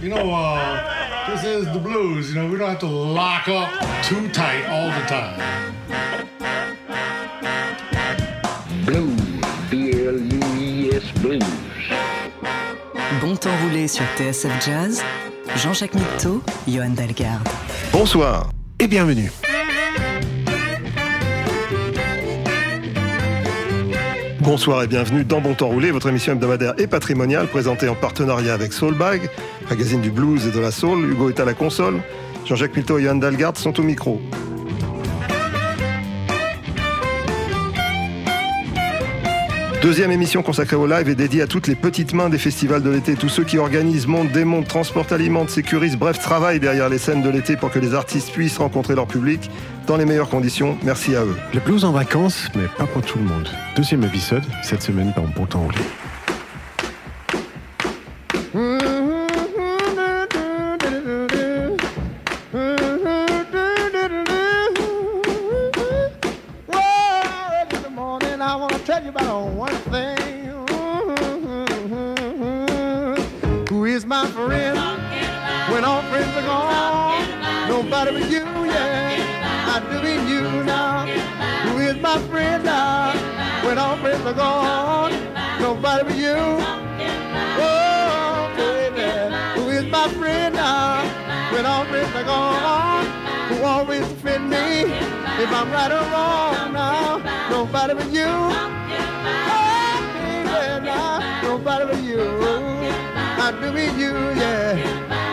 You know, uh, this is the blues. You know, we don't have to lock up too tight all the time. Blues, Blues. Bon temps roulé sur TSF Jazz, Jean-Jacques Mitteau, Johan Dalgarde. Bonsoir et bienvenue. Bonsoir et bienvenue dans Bon Temps Roulé, votre émission hebdomadaire et patrimoniale présentée en partenariat avec Soulbag, magazine du blues et de la soul. Hugo est à la console, Jean-Jacques Milto et Johan Dalgard sont au micro. Deuxième émission consacrée au live et dédiée à toutes les petites mains des festivals de l'été, tous ceux qui organisent, montent, démontent, transportent, alimentent, sécurisent, bref, travaillent derrière les scènes de l'été pour que les artistes puissent rencontrer leur public dans les meilleures conditions. Merci à eux. Le blues en vacances, mais pas pour tout le monde. Deuxième épisode, cette semaine par Bon Temps now? Nobody but you. Oh, baby, now. Nobody but you. I do mean you, yeah.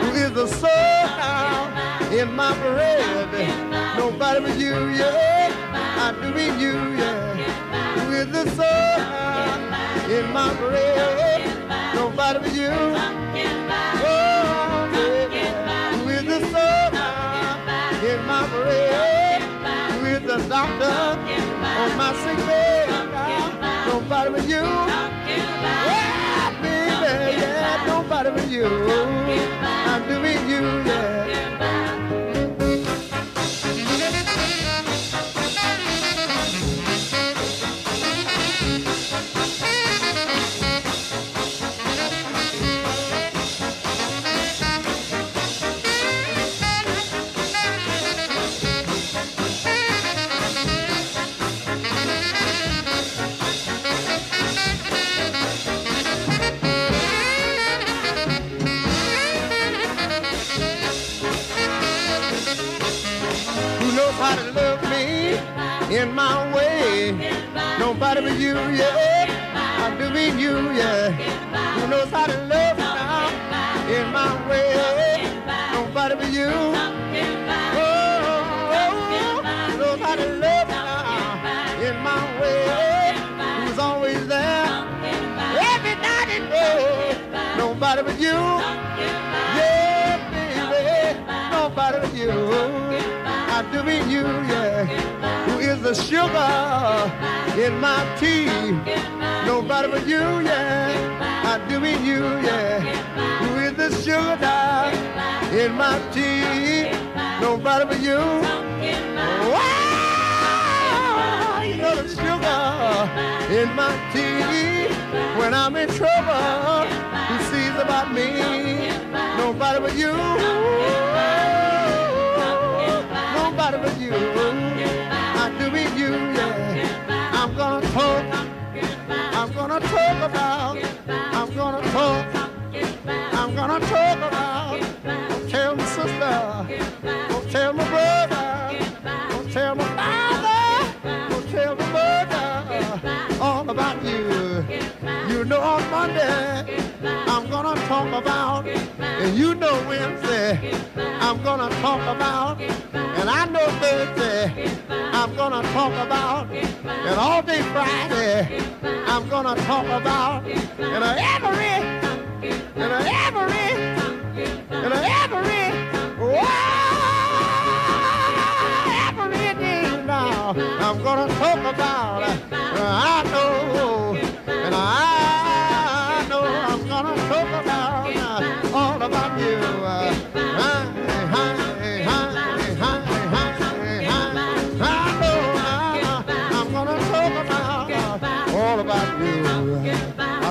Who is the soul in my parade? Nobody but you, yeah. I do mean you, yeah. Who is the soul in my parade? Nobody but you. The doctor on my sick bed? Nobody but you. Yeah, baby, yeah, nobody but you. I'm doing you, yeah. In my way. Nobody but you, yeah. I do mean you, yeah. Who knows how to love now in my way. Nobody but you. Oh, who knows how to love now in my way. Who's always there every night and day. Nobody but you. Yeah, baby. Nobody but you. I do mean you, yeah. The sugar in my tea? Nobody but you, yeah. I do mean you, yeah. Who is the sugar in my tea? Nobody but you. Wow, you know the sugar in my tea. When I'm in trouble, who sees about me? Nobody but you. Nobody but you. You, yeah. I'm gonna talk. I'm gonna talk about. I'm gonna talk. I'm gonna talk about. Tell my sister. Tell my brother. Tell my father. Tell my mother. Know on Monday I'm gonna talk about, and you know Wednesday I'm gonna talk about, and I know Thursday I'm gonna talk about, and all day Friday I'm gonna talk about, and every, and every, and every, every day now I'm gonna talk about. Uh, I know,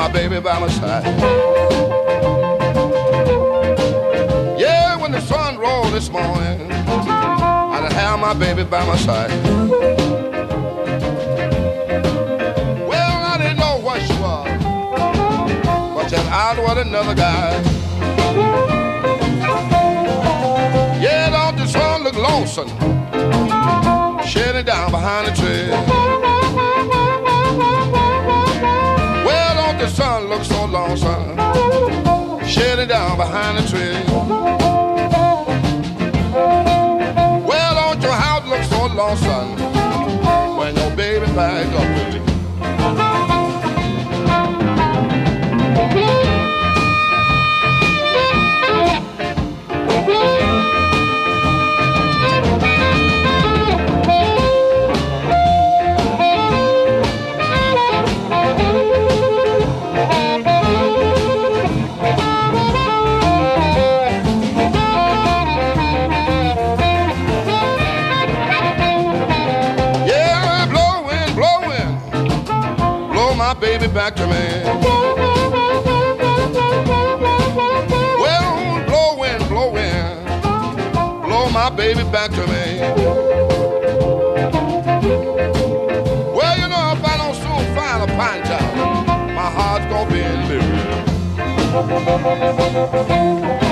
my baby by my side. Yeah, when the sun rolled this morning, I done have my baby by my side. Well, I didn't know what she was, but then I was another guy. Yeah, don't the sun look lonesome? shedding down behind the tree. Look so lonesome, shedding down behind the tree. Well, don't your house look so lonesome when your baby back up with you. Baby back to me. Well, blowing, blowing, blow my baby back to me. Well, you know, if I don't soon find a pine top, my heart's gonna be in Libya.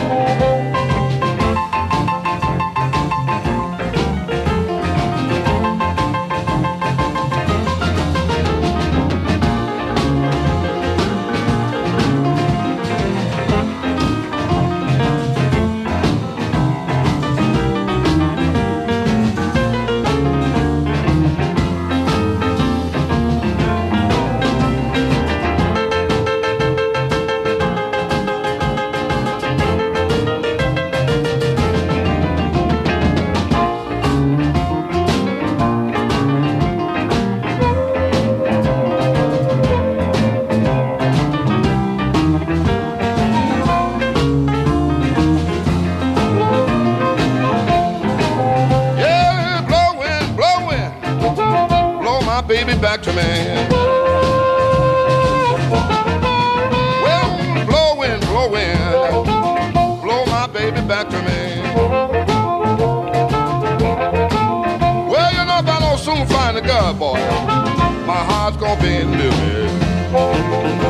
Don't find a God, boy, my heart's gonna be in Libya.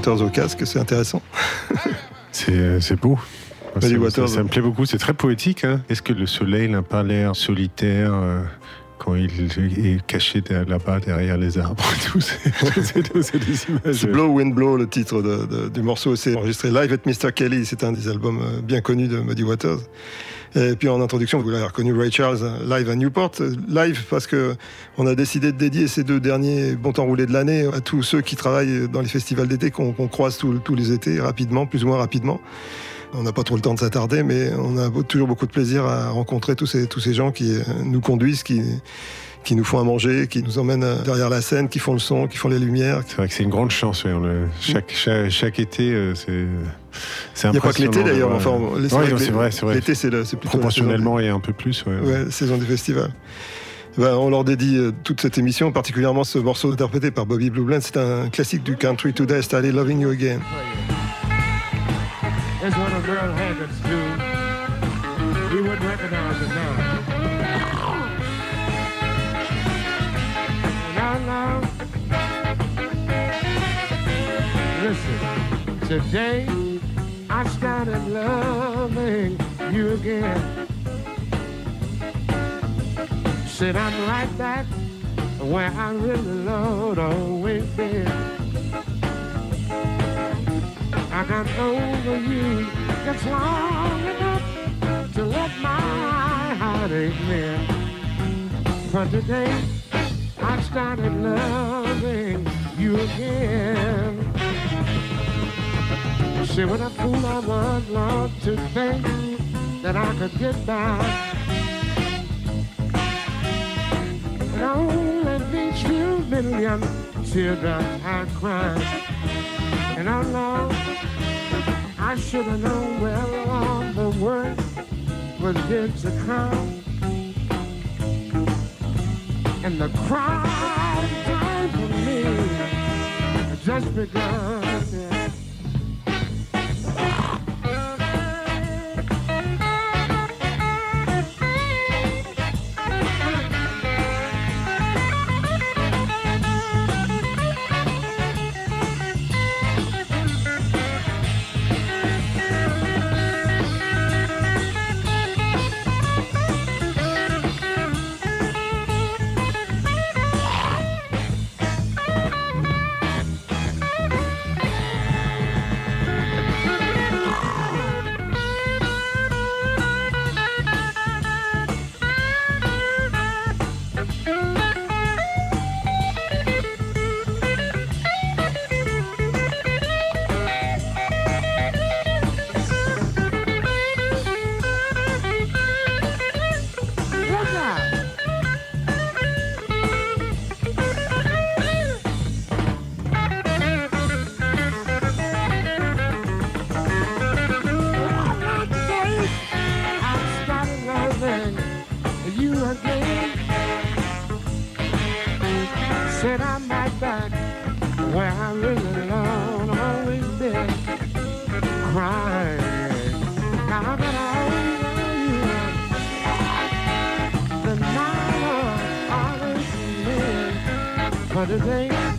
Waters au casque, c'est intéressant. C'est c'est beau. Ça me plaît beaucoup. C'est très poétique. hein. Est-ce que le soleil n'a pas l'air solitaire, euh, quand il est caché là-bas derrière les arbres. C'est des images. Blow Wind Blow, le titre de- de- du morceau. C'est enregistré live at Mr. Kelly. C'est un des albums euh, bien connus de Muddy Waters. Et puis en introduction, vous l'avez reconnu, Ray Charles, euh, live à Newport. Live parce que on a décidé de dédier ces deux derniers bons temps roulés de l'année à tous ceux qui travaillent dans les festivals d'été qu'on croise tous les étés, rapidement, plus ou moins rapidement. On n'a pas trop le temps de s'attarder, mais on a toujours beaucoup de plaisir à rencontrer tous ces, tous ces gens qui euh, nous conduisent, qui, qui nous font à manger, qui nous emmènent euh, derrière la scène, qui font le son, qui font les lumières. C'est vrai que c'est une grande chance. ouais, le- chaque, chaque, chaque été, euh, c'est Il n'y a pas que l'été d'ailleurs. Enfin, Ouais, c'est vrai c'est vrai. L'été, c'est plutôt Proportionnellement et un peu plus. Ouais. saison, ouais, saison des festivals. Ben, on leur dédie toute cette émission, particulièrement ce morceau interprété par Bobby Blue Bland. C'est un classique du country today, Started Loving You Again. We wouldn't recognize it now. Now, now. Listen, today I started loving you again. Said I'm right back where I really loved always been. I got over you just long enough to let my heartache mend. But today I started loving you again. See what a fool I was, Lord, to think that I could get by. And only these few million teardrops I cried. And oh Lord, I should have known well all the work was yet to come. And the crime time for me just begun. yeah. Been. But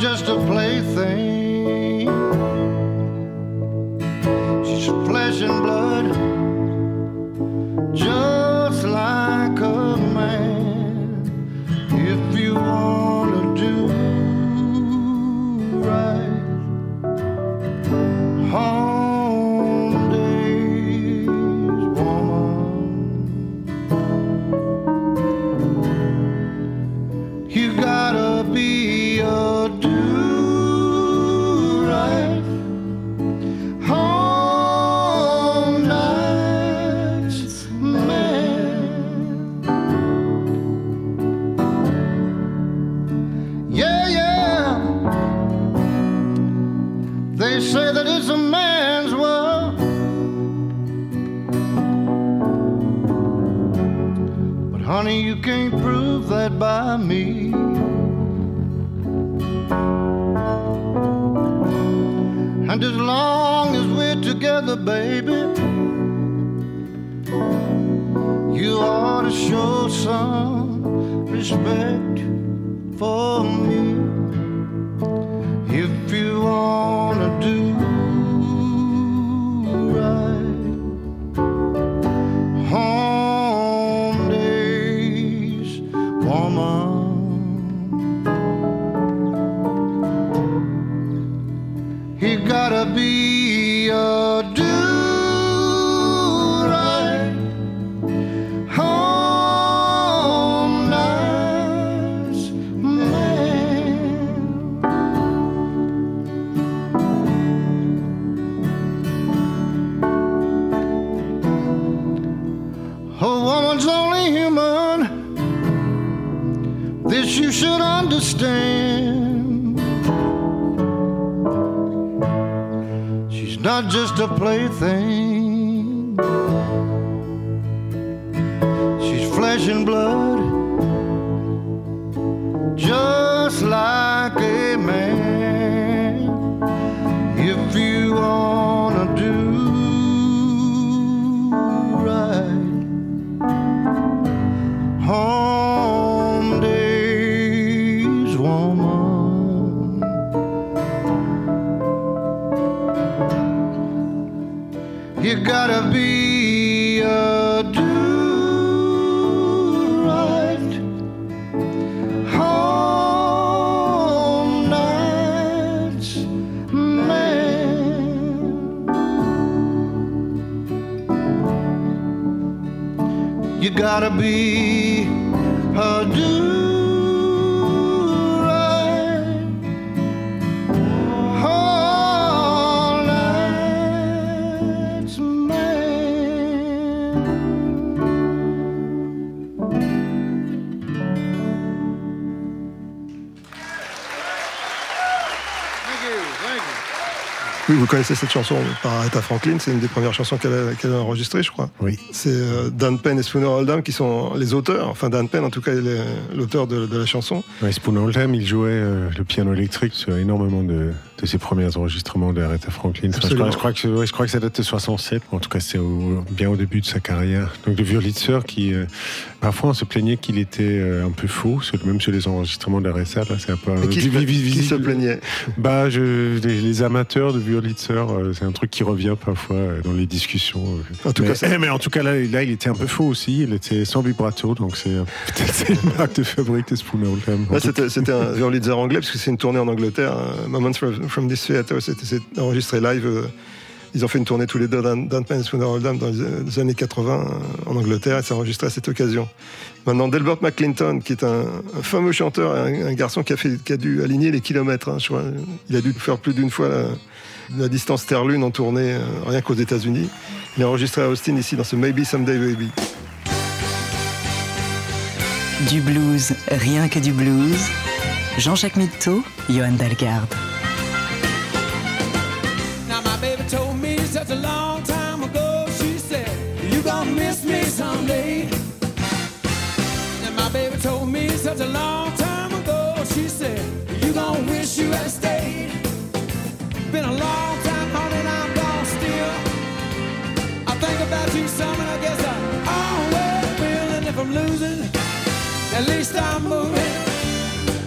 just a plaything. You, thank you. Oui, vous connaissez cette chanson par Aretha Franklin, c'est une des premières chansons qu'elle a, a enregistrées, je crois. Oui. C'est euh, Dan Penn et Spooner Oldham qui sont les auteurs, enfin Dan Penn en tout cas, il est l'auteur de, de la chanson. Ouais, Spoon Oldham, il jouait euh, le piano électrique sur énormément de, de ses premiers enregistrements de Aretha Franklin. Enfin, je, crois, je crois que, ouais, je crois que ça date de 67, en tout cas c'est bien au début de sa carrière. Donc le violitseur qui, euh, parfois on se plaignait qu'il était un peu faux, même sur les enregistrements d'Aretha, c'est un peu... Qui, qui se plaignait? Bah, je, les, les amateurs de violitseur, euh, c'est un truc qui revient parfois euh, dans les discussions. euh. En tout mais, cas, mais en tout cas là, là, il était un peu faux aussi. Il était sans vibrato, donc c'est peut-être une marque de fabrique de Spooner Là, tout c'était un violoniste anglais, parce que c'est une tournée en Angleterre. euh, Moments from, this Theatre, c'était enregistré live. ils ont fait une tournée tous les deux, Dan, Dan Penn et Spooner Oldham, dans les, années 80 euh, en Angleterre, et c'est enregistré à cette occasion. Maintenant, Delbert McClinton, qui est un, un fameux chanteur, un, un garçon qui a, fait, qui a dû aligner les kilomètres. hein, je crois. il a dû faire plus d'une fois la, la distance Terre-Lune en tournée, euh, rien qu'aux États-Unis. Il est enregistré à Austin, ici, dans ce Maybe Someday Baby. Du blues, rien que du blues. Jean-Jacques Mitteau, Johan Dalgarde. Now my baby told me such a long time ago. She said, You gonna miss me someday. And my baby told me such a long time ago. She said, You gonna wish you had stayed. to someone, I guess I always will. And if I'm losing, at least I'm moving.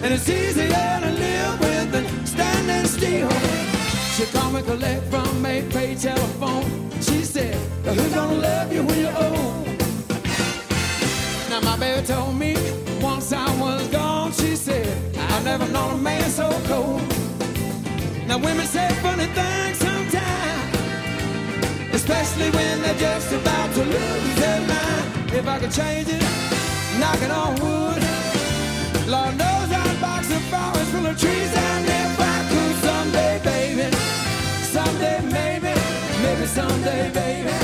And it's easier to live with than standing still. She called me collect from a pay telephone. She said, Who's gonna love you when you're old? Now my baby told me once I was gone, she said, I've never known a man so cold. Now women say funny things sometimes especially when they're just about to lose their mind. If I could change it, knock it on wood. Lord knows I'd box a forest full of trees, and if I could someday, baby, someday maybe, maybe someday, baby.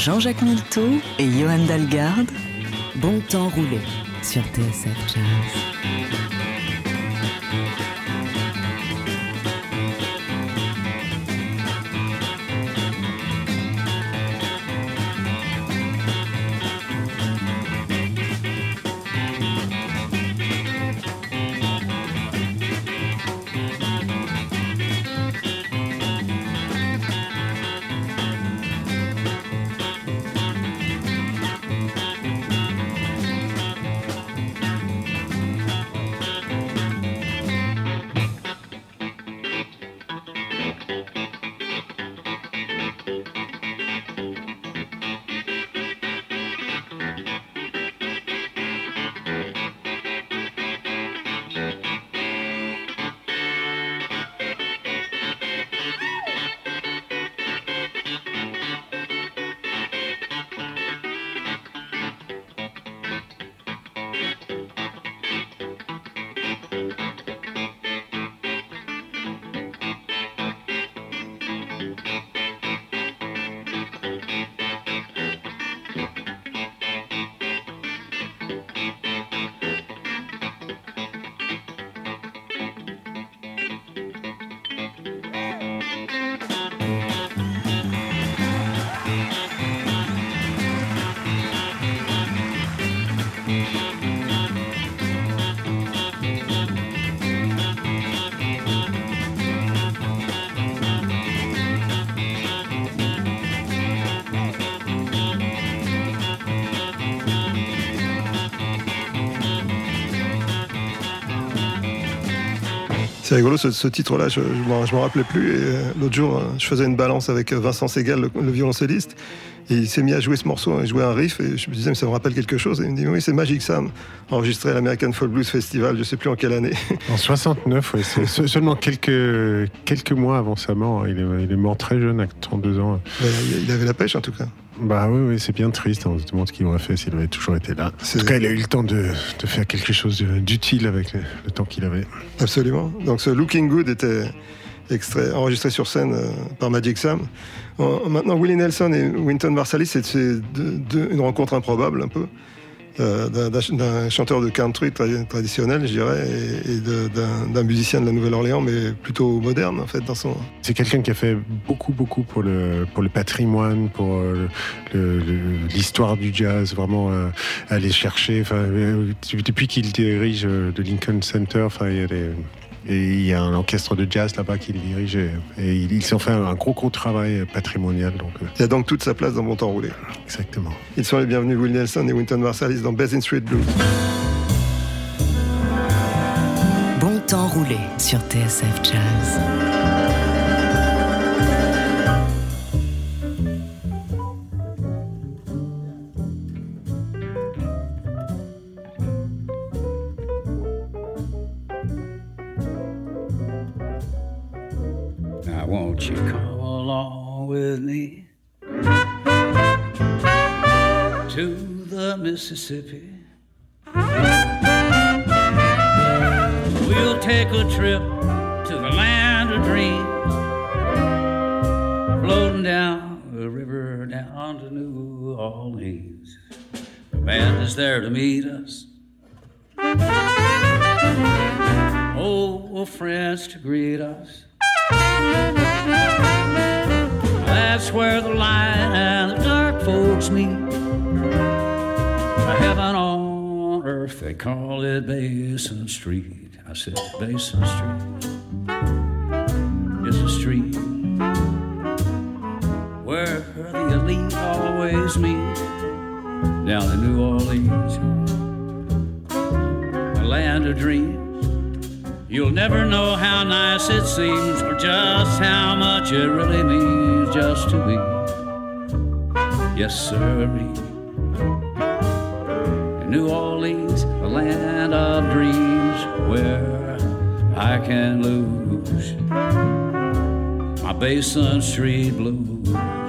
Jean-Jacques Milteau et Johan Dalgarde, bon temps roulé sur TSF Jazz. C'est rigolo ce, ce titre-là, je ne m'en rappelais plus. Et euh, l'autre jour, euh, je faisais une balance avec euh, Vincent Segal, le, le violoncelliste, et il s'est mis à jouer ce morceau, à jouer un riff, et je me disais, mais ça me rappelle quelque chose. Et il me dit, oui, c'est Magic Sam, enregistré à l'American Folk Blues Festival, je sais plus en quelle année. En 69, ouais, c'est se- seulement quelques, quelques mois avant sa mort. Il est, il est mort très jeune, à 32 ans. Il il avait la pêche en tout cas. Bah oui, oui c'est bien triste. On se demande ce qu'il aurait fait s'il avait toujours été là. En tout cas, il a eu le temps de, de faire quelque chose d'utile avec le, le temps qu'il avait. Absolument. Donc ce Looking Good était extrait, enregistré sur scène euh, par Magic Sam. En- maintenant, Willie Nelson et Wynton Marsalis, c'est une rencontre improbable un peu. Euh, d'un- chanteur de country tra- traditionnel, je dirais, et, d'un musicien de la Nouvelle-Orléans, mais plutôt moderne en fait dans son. C'est quelqu'un qui a fait beaucoup, beaucoup pour le, pour le patrimoine, pour euh, l'histoire du jazz, vraiment euh, aller chercher. Depuis qu'il dirige le Lincoln Center, il y a des- et il y a un orchestre de jazz là-bas qu'il dirige et, et il, il s'en fait un gros, gros travail patrimonial. Donc, euh, Il y a donc toute sa place dans Bon Temps Roulé. exactement. Ils sont les bienvenus, Willie Nelson et Wynton Marsalis dans Basin Street Blues. Bon temps roulé sur TSF Jazz. With me to the Mississippi? We'll take a trip to the land of dreams, floating down the river down to New Orleans. The band is there to meet us. Oh, friends to greet us. That's where the light and the dark folks meet. Heaven on earth, they call it Basin Street. I said, Basin Street is a street where the elite always meet down in New Orleans, a land of dreams. You'll never know how nice it seems or just how much it really means just to be. Yes, sir. New Orleans, a land of dreams where I can lose my Basin Street blues.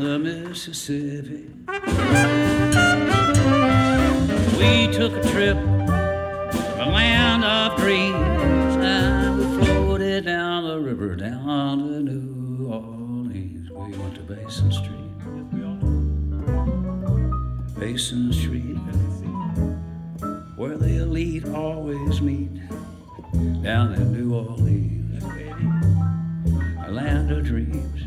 the Mississippi. We took a trip to the land of dreams, and we floated down the river down to New Orleans. We went to Basin Street. Basin Street, where the elite always meet, down in New Orleans, a land of dreams.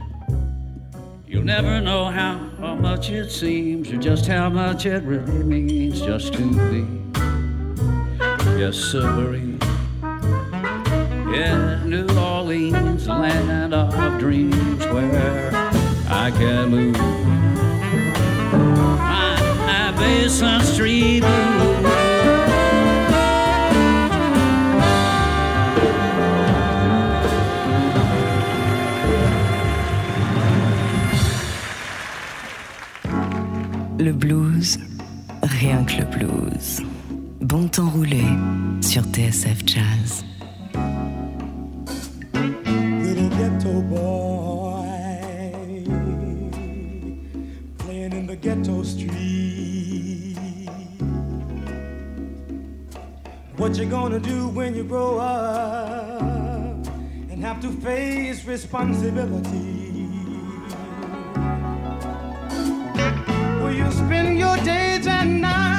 You'll never know how, how much it seems or just how much it really means just to be. Yes, sirree. Yeah, New Orleans, land of dreams where I can move. My, my Basin Street blues. Le blues, rien que le blues. Bon temps roulé sur TSF Jazz. ghetto boy playing in the ghetto street. What you gonna do when you grow up and have to face responsibility? Spend your days and nights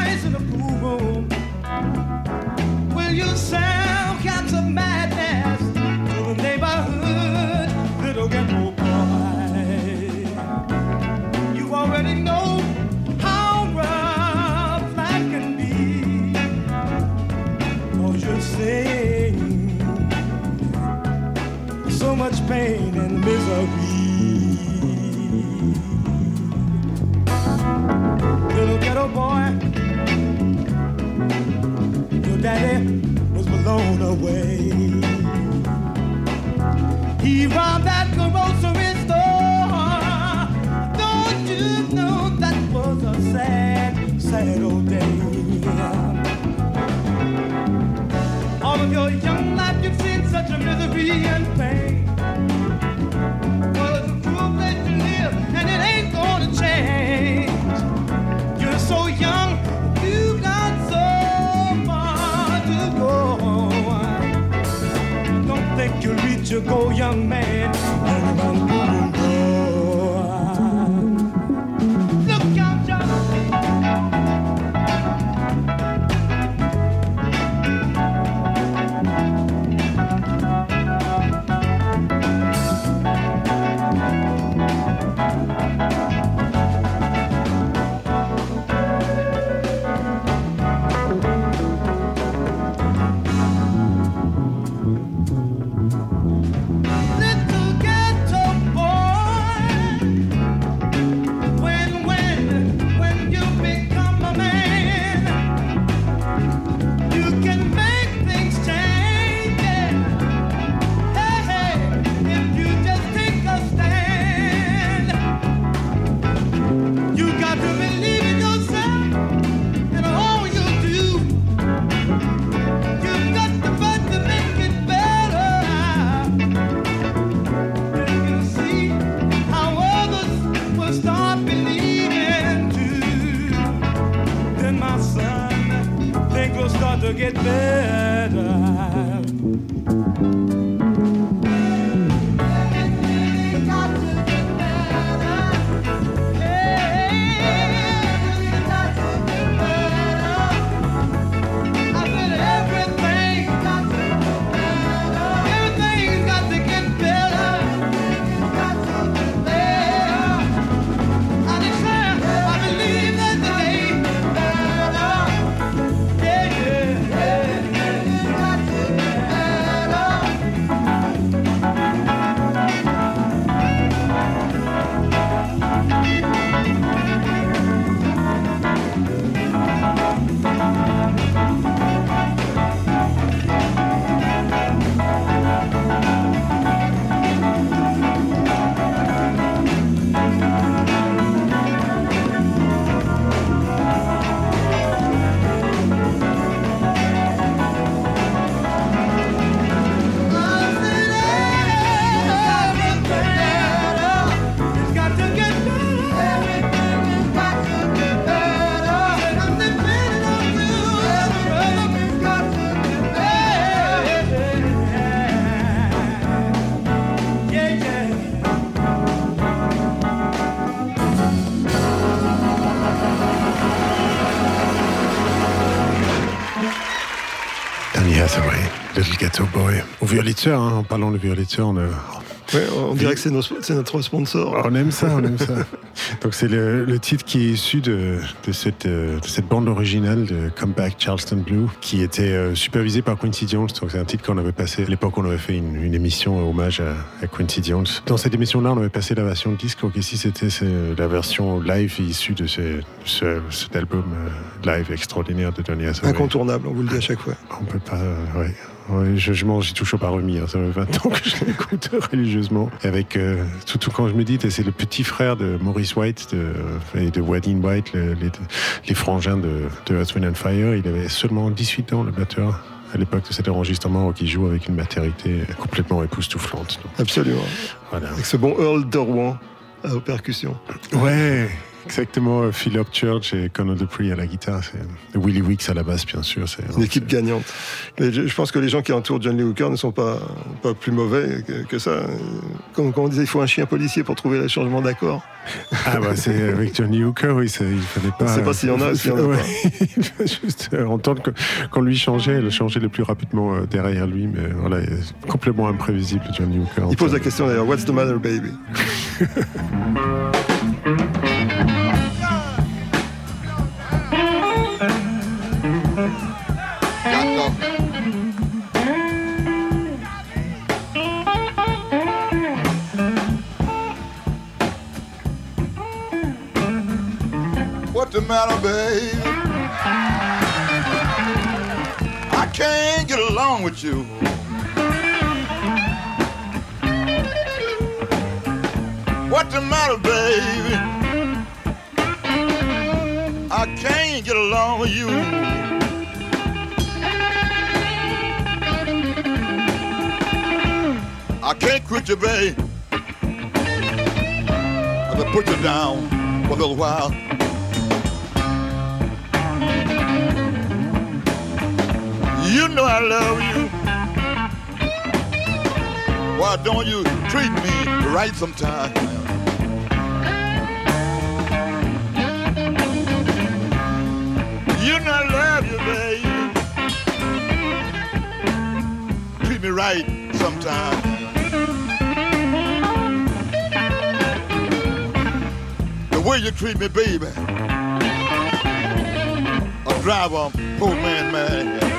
Hein, en parlant de violetteur, on, a- Ouais, on dirait que c'est notre sponsor. on aime ça, on aime ça. Donc c'est le, le titre qui est issu de, de cette, euh, de cette bande originale de Come Back Charleston Blue, qui était euh, supervisée par Quincy Jones. Donc c'est un titre qu'on avait passé. À l'époque, on avait fait une, une émission euh, hommage à, à Quincy Jones. Dans cette émission-là, on avait passé la version disque. Donc ici, c'était la version live issue de ce, ce- cet album euh, live extraordinaire de Donny Hathaway. Incontournable, on vous le dit à chaque fois. On peut pas. euh, ouais. Ouais, je, je m'en suis toujours pas remis. hein. Ça fait 20 ans que je l'écoute religieusement. Avec euh, tout, tout quand je me dis, c'est le petit frère de Maurice White de, et de Wading White, le- les, les frangins de, de Earth, Wind and Fire. Il avait seulement 18 ans, le batteur. À l'époque de cet enregistrement, qui joue avec une maternité complètement époustouflante. Donc, Absolument. voilà. Avec ce bon Earl de Rouen aux percussions. Ouais, exactement. euh, Philip Church et Conor Dupree à la guitare. c'est- et Willie Weeks à la basse, bien sûr. C'est Une équipe gagnante. Je, je pense que les gens qui entourent John Lee Hooker ne sont pas, pas plus mauvais que, que ça. Comme, comme on disait, il faut un chien policier pour trouver le changement d'accord. Ah bah c'est avec Johnny Hooker, oui, il fallait pas. On sait pas s'il y en a, s'il y en a Ouais, il faut juste euh, entendre quand lui changeait, elle changeait le plus rapidement euh, derrière lui, mais voilà, complètement imprévisible Johnny Hooker. Il pose la question d'ailleurs, What's the matter, baby? with you. What the matter, baby? I can't get along with you. I can't quit you, babe. I'm gonna put you down for a little while. You know I love you. Why don't you treat me right sometime? You know I love you, baby. Treat me right sometime. The way you treat me, baby. A driver, poor man, man.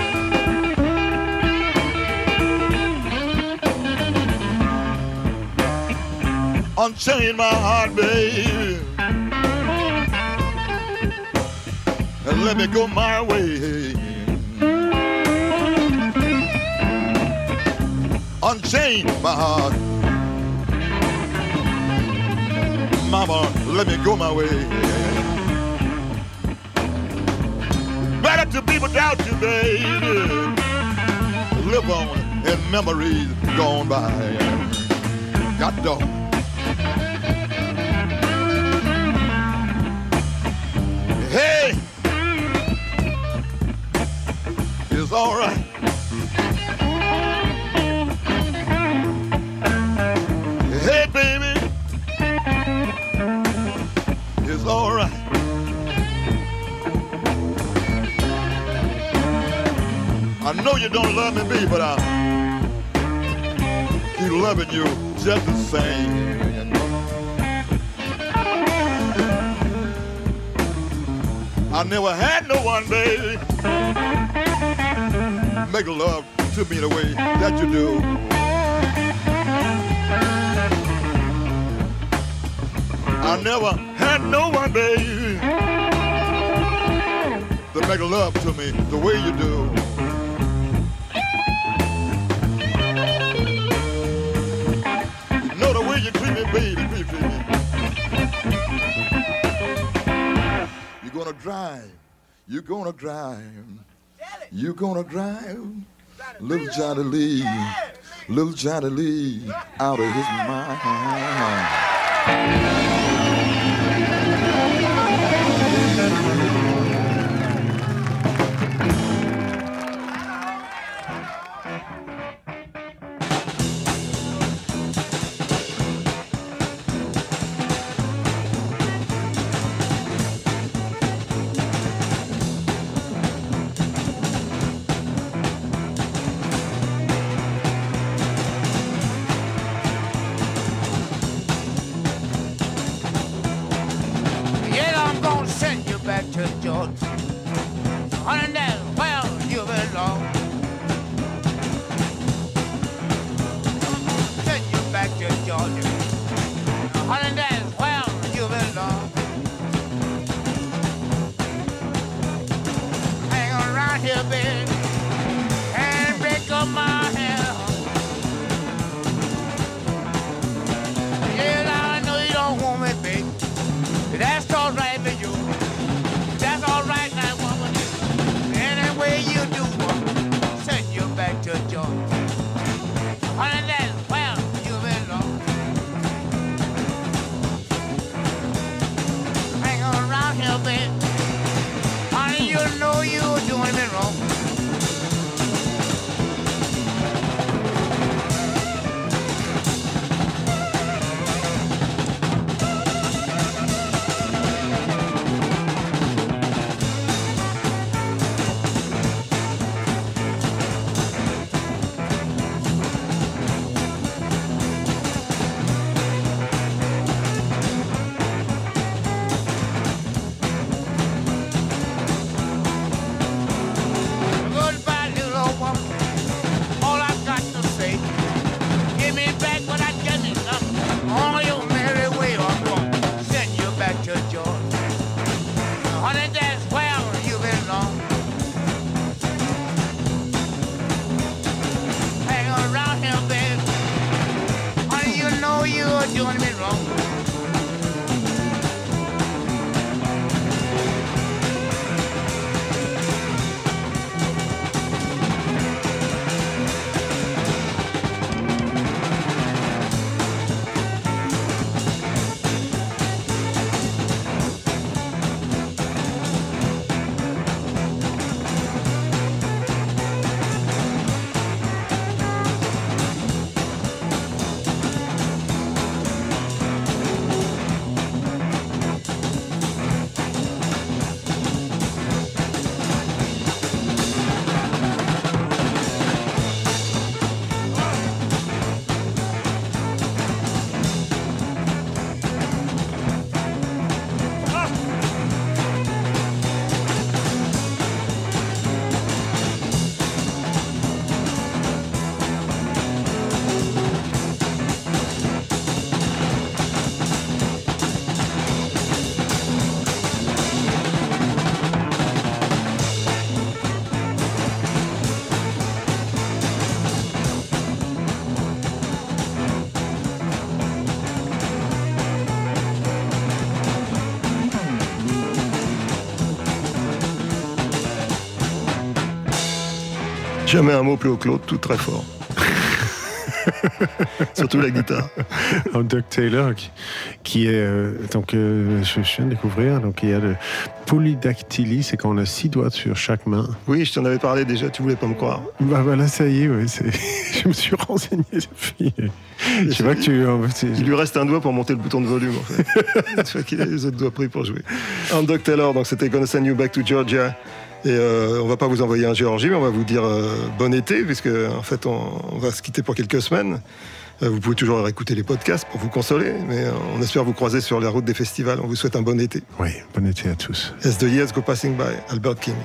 Unchain my heart, baby. And let me go my way. Unchain my heart. Mama, let me go my way. Better to be without you, baby. Live on in memories gone by. Got dog. All right. Hey, baby, it's all right. I know you don't love me, baby, but I keep loving you just the same. I never had no one, baby, make love to me the way that you do. I never had no one, baby, to make love to me the way you do. You know the way you treat me, baby, treat me. You're gonna drive. You're gonna drive. You're gonna drive. Little Johnny Lee. Little Johnny Lee out of his mind. Jamais un mot plus haut que l'autre, tout très fort. Surtout la guitare. Un Doug Taylor qui, qui est euh, donc euh, je, je viens de découvrir donc il y a le polydactylie, c'est quand on a six doigts sur chaque main. Oui, je t'en avais parlé déjà, tu voulais pas me croire. Bah voilà, ça y est, ouais, je me suis renseigné depuis. Je sais pas que tu. en Il lui reste un doigt pour monter le bouton de volume, en fait. Une fois qu'il a les autres doigts pris pour jouer. Un Doug Taylor, donc c'était Gonna Send You Back to Georgia. Et euh, on va pas vous envoyer un Géorgie, mais on va vous dire euh, bon été, puisque en fait on, on va se quitter pour quelques semaines. Euh, vous pouvez toujours écouter les podcasts pour vous consoler, mais euh, on espère vous croiser sur la route des festivals. On vous souhaite un bon été. Oui, bon été à tous. As the years go passing by, Albert King.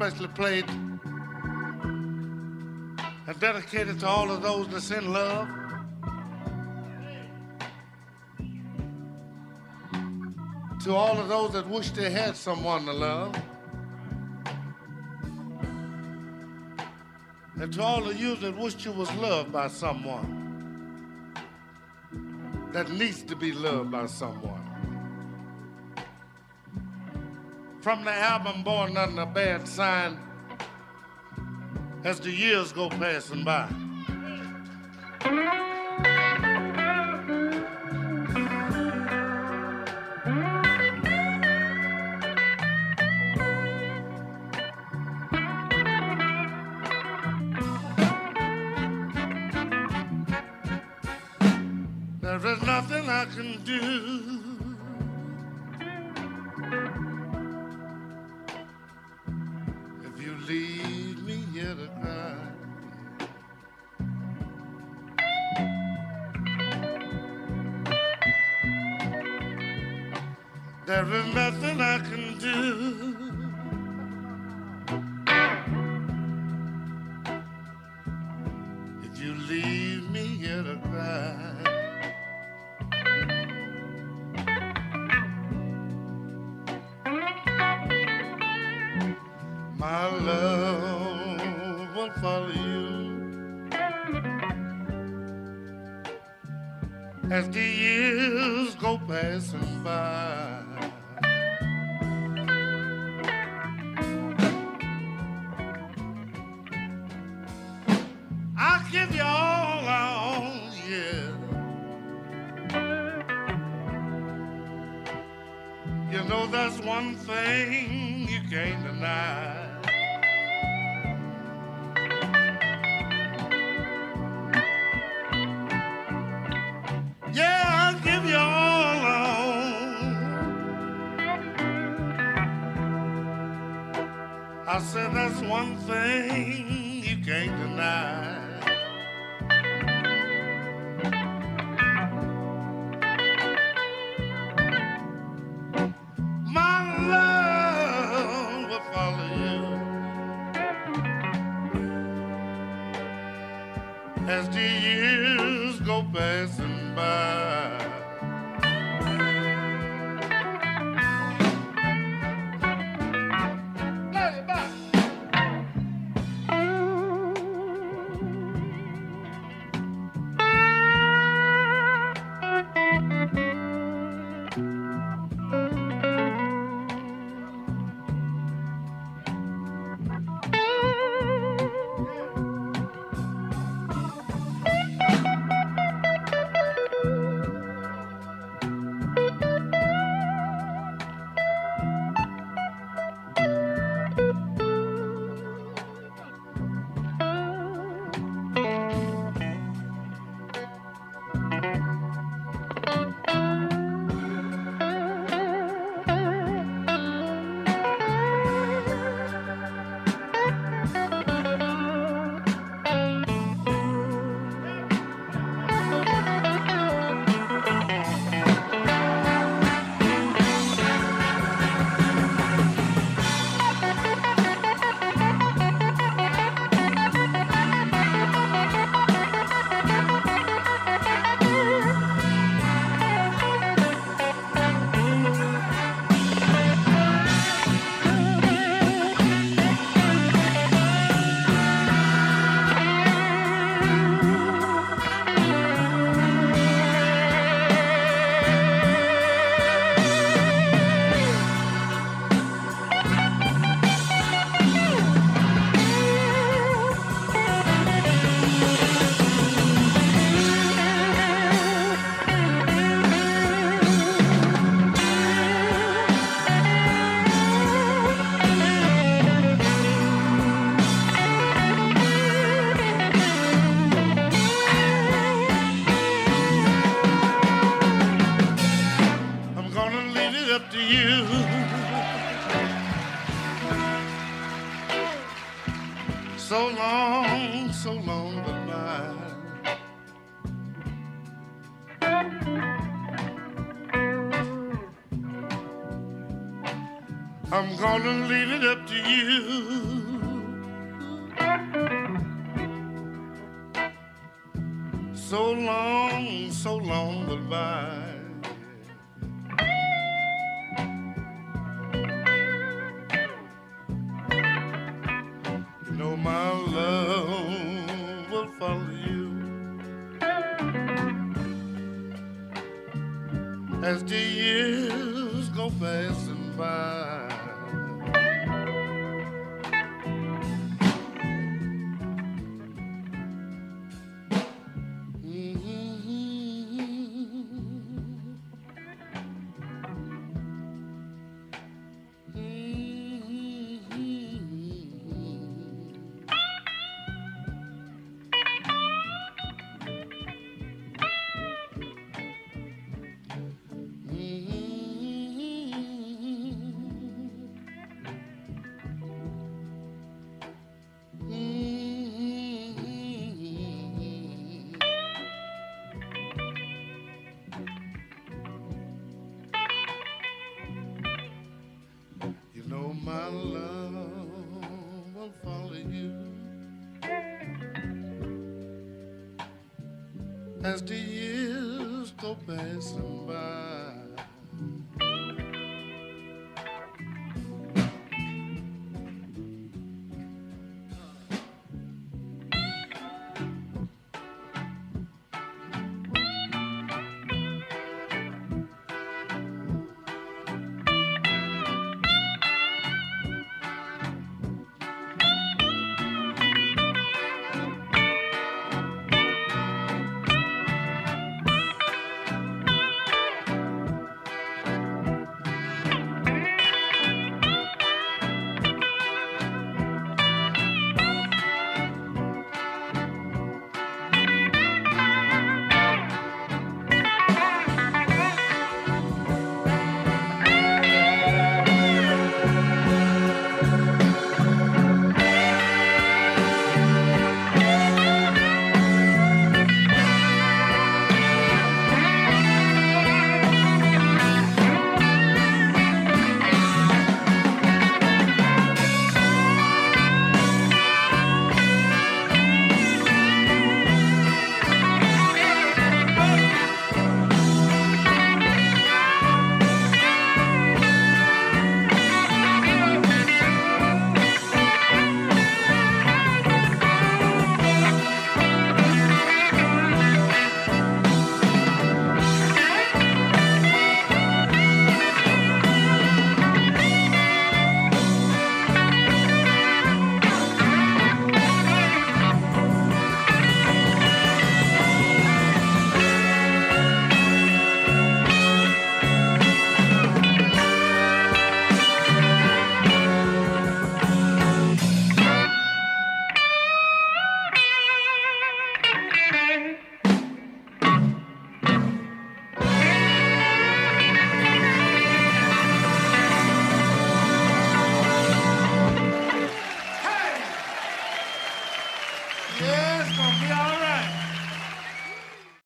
Especially played and dedicated to all of those that's in love. To all of those that wish they had someone to love. And to all of you that wish you was loved by someone that needs to be loved by someone. From the album Born Under a Bad Sign, as the years go passing by. thing you can't deny. Yeah, I'll give you all alone. I said that's one thing you can't deny. love will follow you as the years go passing by.